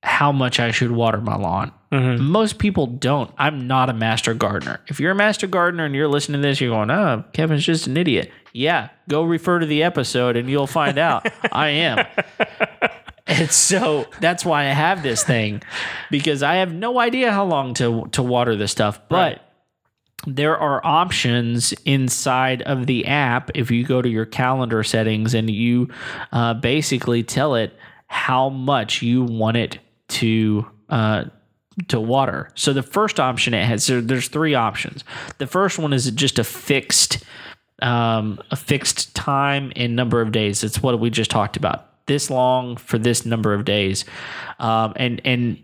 how much I should water my lawn. Mm-hmm. Most people don't. I'm not a master gardener. If you're a master gardener and you're listening to this, you're going, oh, Kevin's just an idiot. Yeah, go refer to the episode and you'll find out I am. And so that's why I have this thing because I have no idea how long to to water this stuff. But Right. there are options inside of the app if you go to your calendar settings and you uh, basically tell it how much you want it to uh, to water. So the first option it has so there's three options. The first one is just a fixed um, a fixed time and number of days. It's what we just talked about. This long for this number of days, um, and and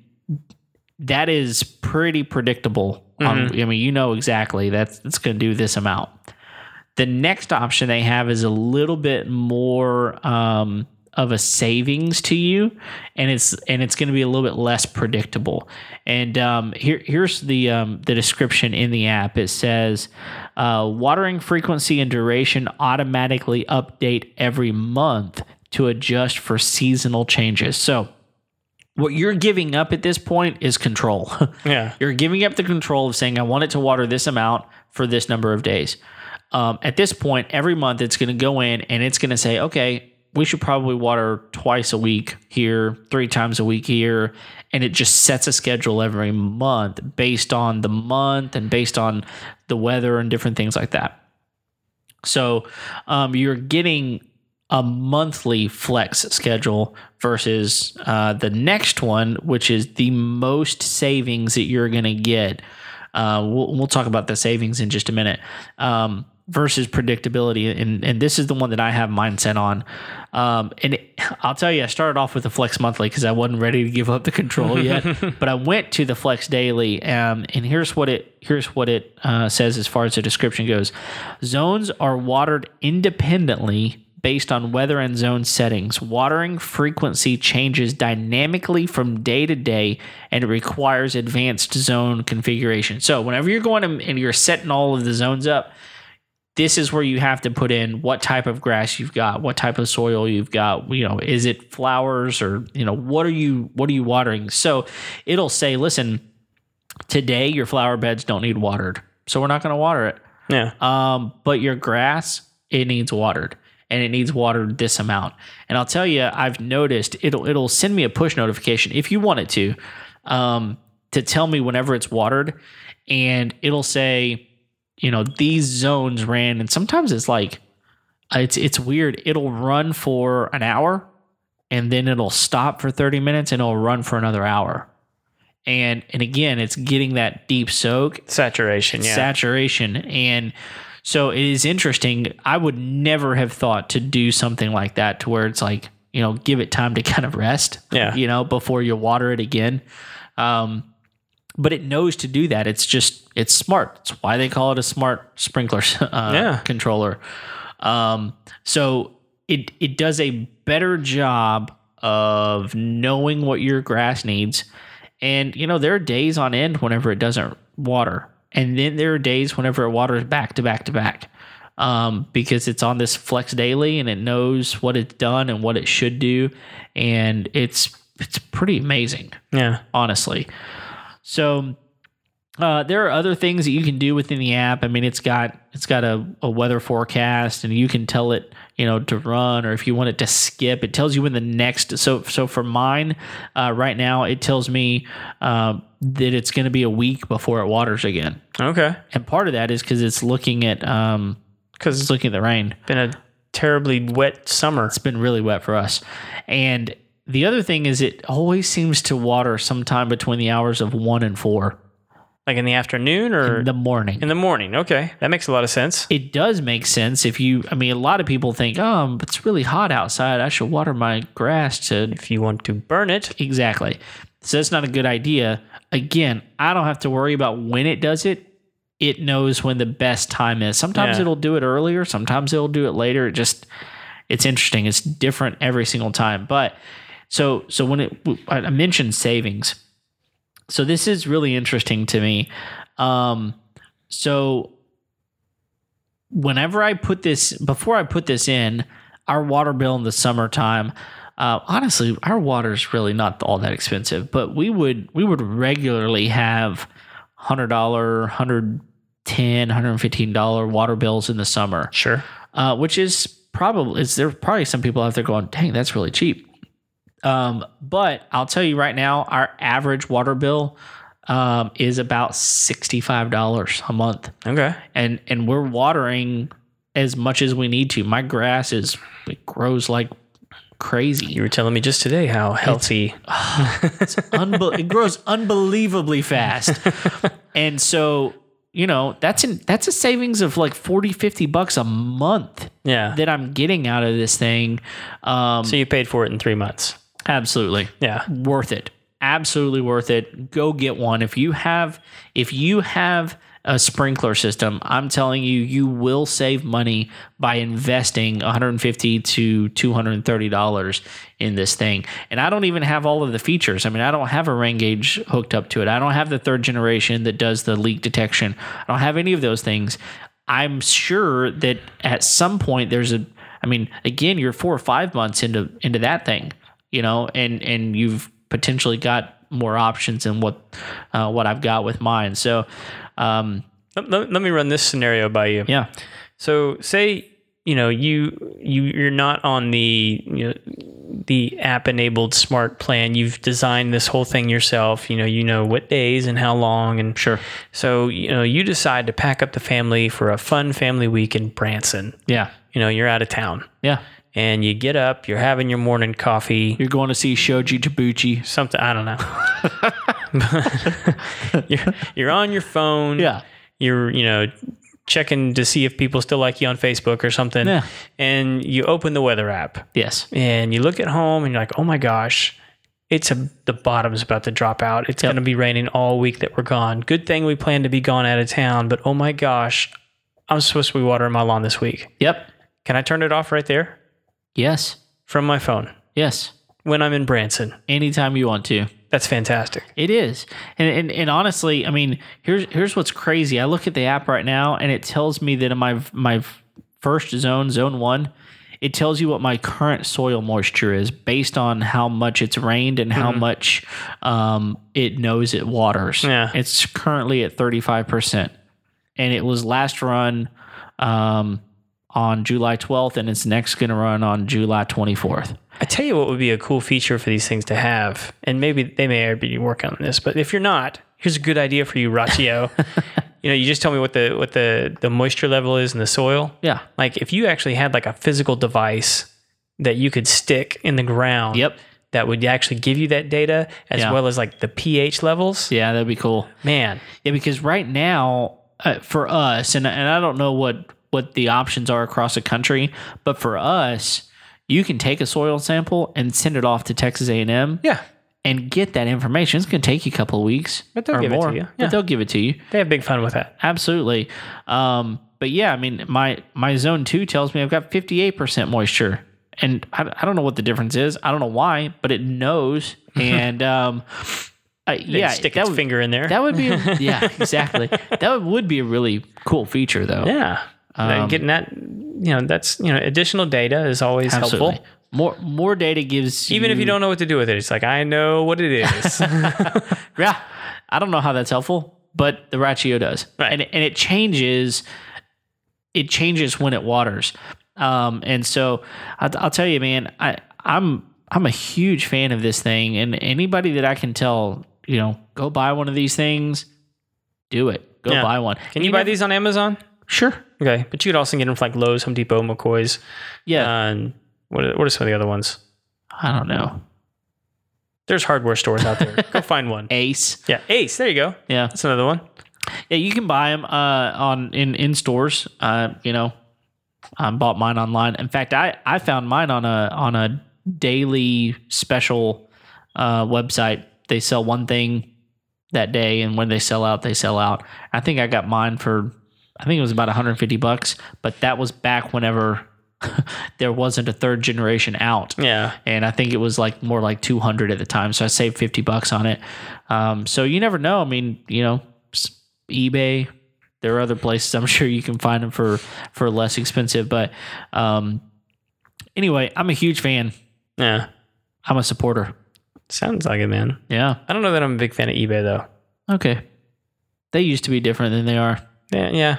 that is pretty predictable. Um, I mean, you know exactly that's that's going to do this amount. The next option they have is a little bit more um, of a savings to you, and it's and it's going to be a little bit less predictable. And um, here here's the um, the description in the app. It says uh, watering frequency and duration automatically update every month to adjust for seasonal changes. So what you're giving up at this point is control. Yeah. You're giving up the control of saying, I want it to water this amount for this number of days. Um, at this point, every month it's going to go in and it's going to say, okay, we should probably water twice a week here, three times a week here. And it just sets a schedule every month based on the month and based on the weather and different things like that. So um, you're getting a monthly flex schedule versus uh, the next one, which is the most savings that you're going to get. Uh, we'll, we'll talk about the savings in just a minute. Um, versus predictability, and and this is the one that I have mindset on. Um, and it, I'll tell you, I started off with the Flex Monthly because I wasn't ready to give up the control yet. but I went to the Flex Daily, um, and here's what it here's what it uh, says as far as the description goes. Zones are watered independently based on weather and zone settings. Watering frequency changes dynamically from day to day and it requires advanced zone configuration. So, whenever you're going and you're setting all of the zones up, this is where you have to put in what type of grass you've got, what type of soil you've got, you know, is it flowers or, you know, what are you what are you watering? So, it'll say, "Listen, today your flower beds don't need watered. So, we're not going to water it." Yeah. Um, but your grass, it needs watered and it needs watered this amount. And I'll tell you, I've noticed it'll it'll send me a push notification if you want it to, um, to tell me whenever it's watered, and it'll say, you know, these zones ran, and sometimes it's like, it's it's weird. It'll run for an hour, and then it'll stop for thirty minutes, and it'll run for another hour. And and again, it's getting that deep soak Saturation. Yeah. saturation. And so it is interesting. I would never have thought to do something like that to where it's like, you know, give it time to kind of rest, Yeah. you know, before you water it again. Um, but it knows to do that. It's just, it's smart. It's why they call it a smart sprinkler uh, Yeah. controller. Um, so it, it does a better job of knowing what your grass needs. And, you know, there are days on end whenever it doesn't water. And then there are days whenever it waters back to back to back um, because it's on this flex daily and it knows what it's done and what it should do. And it's, it's pretty amazing yeah. honestly. So uh, there are other things that you can do within the app. I mean, it's got it's got a, a weather forecast, and you can tell it you know to run, or if you want it to skip, it tells you when the next. So so for mine, uh, right now it tells me um, that it's going to be a week before it waters again, Okay. and part of that is because it's looking at um, Because it's looking at the rain. been a terribly wet summer. It's been really wet for us. And the other thing is, it always seems to water sometime between the hours of one and four Like in the afternoon or in the morning. in the morning. Okay. That makes a lot of sense. it does make sense if you, I mean, a lot of people think, oh, it's really hot outside. I should water my grass to. If you want to burn it. Exactly. So that's not a good idea. Again, I don't have to worry about when it does it. It knows when the best time is. Sometimes Yeah. it'll do it earlier, sometimes it'll do it later. It just, it's interesting. It's different every single time. But So so when it I mentioned savings, so this is really interesting to me. Um, so whenever I put this before I put this in, our water bill in the summertime. Uh, honestly, our water is really not all that expensive, but we would we would regularly have hundred dollar, hundred ten, hundred fifteen dollar water bills in the summer Sure. uh, which is probably is there probably some people out there going, dang, that's really cheap. Um, but I'll tell you right now, our average water bill um, is about sixty five dollars a month, Okay. and and we're watering as much as we need to. My grass is it grows like crazy. You were telling me just today how healthy. Unbe- it grows unbelievably fast. and so, you know, that's in, that's a savings of like 40, 50 bucks a month yeah. that I'm getting out of this thing. Um, so you paid for it in three months. absolutely Yeah. worth it. Absolutely worth it. Go get one. If you have if you have a sprinkler system, I'm telling you you will save money by investing 150 to 230 dollars in this thing. And I don't even have all of the features. I mean, I don't have a rain gauge hooked up to it. I don't have the third generation that does the leak detection. I don't have any of those things. I'm sure that at some point there's a I mean, again, you're 4 or 5 months into into that thing, you know, and and you've potentially got more options than what uh, what I've got with mine. So, um, Let, let- let me run this scenario by you. yeah, So say you know you you you're not on the you know the app enabled smart plan. You've designed this whole thing yourself. You know you know what days and how long and sure, So you know you decide to pack up the family for a fun family week in Branson. yeah, You know you're out of town yeah. And you get up. You're having your morning coffee. You're going to see Shoji Tabuchi. Something I don't know. you're, you're on your phone. Yeah, you're you know checking to see if people still like you on Facebook or something. Yeah. And you open the weather app yes, and you look at home and you're like, oh my gosh, it's a the bottom's about to drop out. It's going to be raining all week that we're gone. Good thing we plan to be gone out of town, but oh my gosh, I'm supposed to be watering my lawn this week. yep, Can I turn it off right there yes, from my phone yes. when I'm in Branson? Anytime you want to. That's fantastic. It is, and, and and honestly, I mean, here's here's what's crazy. I look at the app right now, and it tells me that in my my first zone, zone one, it tells you what my current soil moisture is based on how much it's rained and how much um, it knows it waters. Yeah. it's currently at thirty five percent, and it was last run um, on July twelfth, and it's next going to run on July twenty fourth. I tell you what would be a cool feature for these things to have, and maybe they may already be working on this, but if you're not, here's a good idea for you, Rachio. you know, you just tell me what the what the the moisture level is in the soil. Yeah. Like if you actually had like a physical device that you could stick in the ground. Yep. That would actually give you that data as Yeah. well as like the pH levels. Yeah, that'd be cool. Man, Yeah, because right now, uh, for us, and and I don't know what what the options are across the country, but for us, you can take a soil sample and send it off to Texas A and M yeah, and get that information. It's going to take you a couple of weeks, But they'll or give it to you. Yeah. But they'll give it to you. they have big fun with that. Absolutely. Um, but yeah, I mean, my my zone two tells me I've got fifty eight percent moisture, and I, I don't know what the difference is. I don't know why, but it knows. And um, uh, yeah, stick that its would- finger in there. that would be, a, yeah, exactly. That would, would be a really cool feature, though. yeah. Um, Getting that, you know, that's you know, additional data is always absolutely. helpful. More more data gives Even if you don't know what to do with it, it's like I know what it is. Yeah, I don't know how that's helpful, but the Rachio does, Right. and and it changes. It changes when it waters, um, and so I'll, I'll tell you, man, I I'm I'm a huge fan of this thing, and anybody that I can tell, you know, go buy one of these things, do it. Go Yeah. buy one. Can you buy never- these on Amazon? Sure. Okay, but you could also get them from like Lowe's, Home Depot, McCoy's, Yeah. and what are, what are some of the other ones? I don't know. There's hardware stores out there. Go find one. Ace. Yeah, Ace. There you go. Yeah. That's another one. Yeah, you can buy them uh, on in in stores. Uh, you know, I bought mine online. In fact, I I found mine on a on a daily special uh, website. They sell one thing that day, and when they sell out, they sell out. I think I got mine for I think it was about 150 bucks, but that was back whenever there wasn't a third generation out. Yeah. and I think it was like more like 200 at the time. So I saved 50 bucks on it. Um, so you never know. I mean, you know, eBay, there are other places I'm sure you can find them for, for less expensive. But um, anyway, I'm a huge fan. Yeah. I'm a supporter. Sounds like it, man. Yeah. I don't know that I'm a big fan of eBay though. Okay. They used to be different than they are. Yeah. Yeah.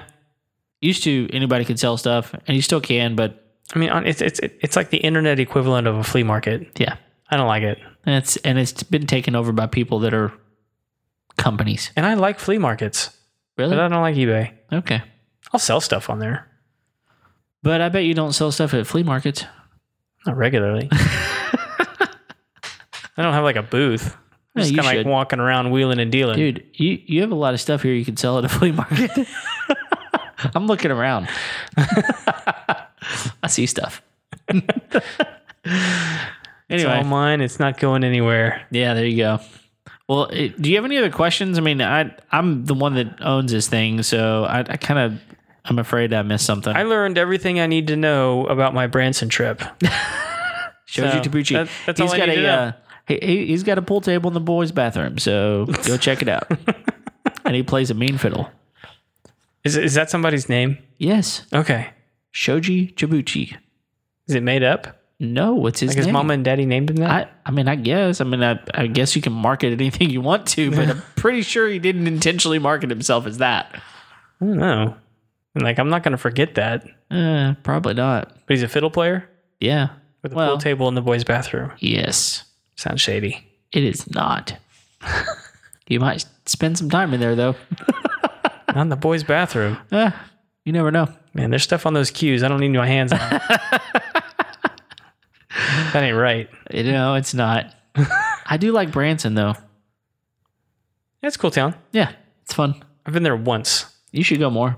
Used to anybody could sell stuff and you still can, but I mean, it's it's it's like the internet equivalent of a flea market. yeah. I don't like it, And it's and it's been taken over by people that are companies. and I like flea markets, Really? but I don't like eBay. Okay. I'll sell stuff on there, But I bet you don't sell stuff at flea markets. not regularly. I don't have like a booth. I'm Yeah, just kind of like walking around wheeling and dealing. Dude, you, you have a lot of stuff here you can sell at a flea market. I'm looking around. I see stuff. it's all anyway, mine. It's not going anywhere. yeah, there you go. Well, it, do you have any other questions? I mean, I I'm the one that owns this thing, so I, I kind of I'm afraid I missed something. I learned everything I need to know about my Branson trip. Shows so, you Tabuchi. that- that's he's all I got need a to know. uh, he- he's got a pool table in the boys' bathroom, so go check it out. and he plays a mean fiddle. Is is that somebody's name? Yes, Okay. Shoji Tabuchi. Is it made up? No, what's his name? His mama and daddy named him that? I, I mean, I guess. I mean, I, I guess you can market anything you want to, but I'm pretty sure he didn't intentionally market himself as that. I don't know. And, Like I'm not going to forget that. Uh, probably not. But he's a fiddle player Yeah. with a Well- pool table in the boys' bathroom. Yes, Sounds shady. it is not. you might spend some time in there, though. Not in the boys' bathroom. Uh, you never know. Man, there's stuff on those cues I don't need my hands on. that ain't right. You know, it's not. I do like Branson, though. It's a cool town. Yeah, it's fun. I've been there once. You should go more.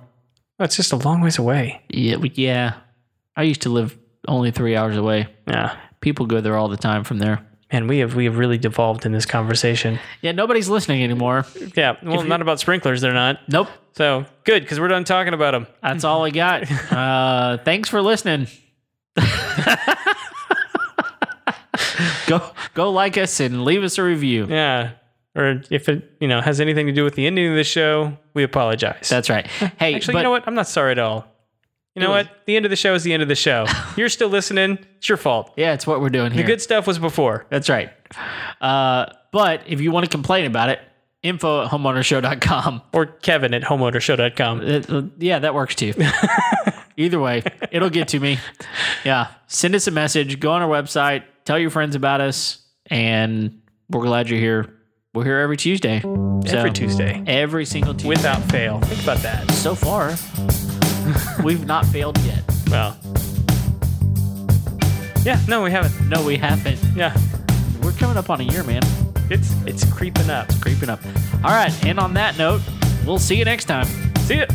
Oh, it's just a long ways away. Yeah, we- yeah. I used to live only three hours away. Yeah. People go there all the time from there. Man, we have we have really devolved in this conversation. Yeah, nobody's listening anymore. Yeah. Well, not about sprinklers, they're not. Nope. So good, because we're done talking about them. That's all I got. Uh, thanks for listening. go go like us and leave us a review. Yeah. Or if it, you know, has anything to do with the ending of the show, we apologize. That's right. Hey, Actually, but you know what? I'm not sorry at all. You know was- what? The end of the show is the end of the show. You're still listening. It's your fault. yeah, it's what we're doing here. The good stuff was before. That's right. Uh, but if you want to complain about it, info at homeownersshow.com. Or Kevin at homeownersshow.com. Uh, uh, yeah, that works too. Either way, it'll get to me. Yeah. Send us a message, go on our website, tell your friends about us, and we're glad you're here. We're here every Tuesday. Every So, Tuesday. Every single Tuesday. Without fail. Think about that. so far, we've not failed yet. Well. Yeah, no, we haven't. No, we haven't. Yeah. We're coming up on a year, man. It's it's creeping up. Creeping up. All right. And on that note, we'll see you next time. See ya.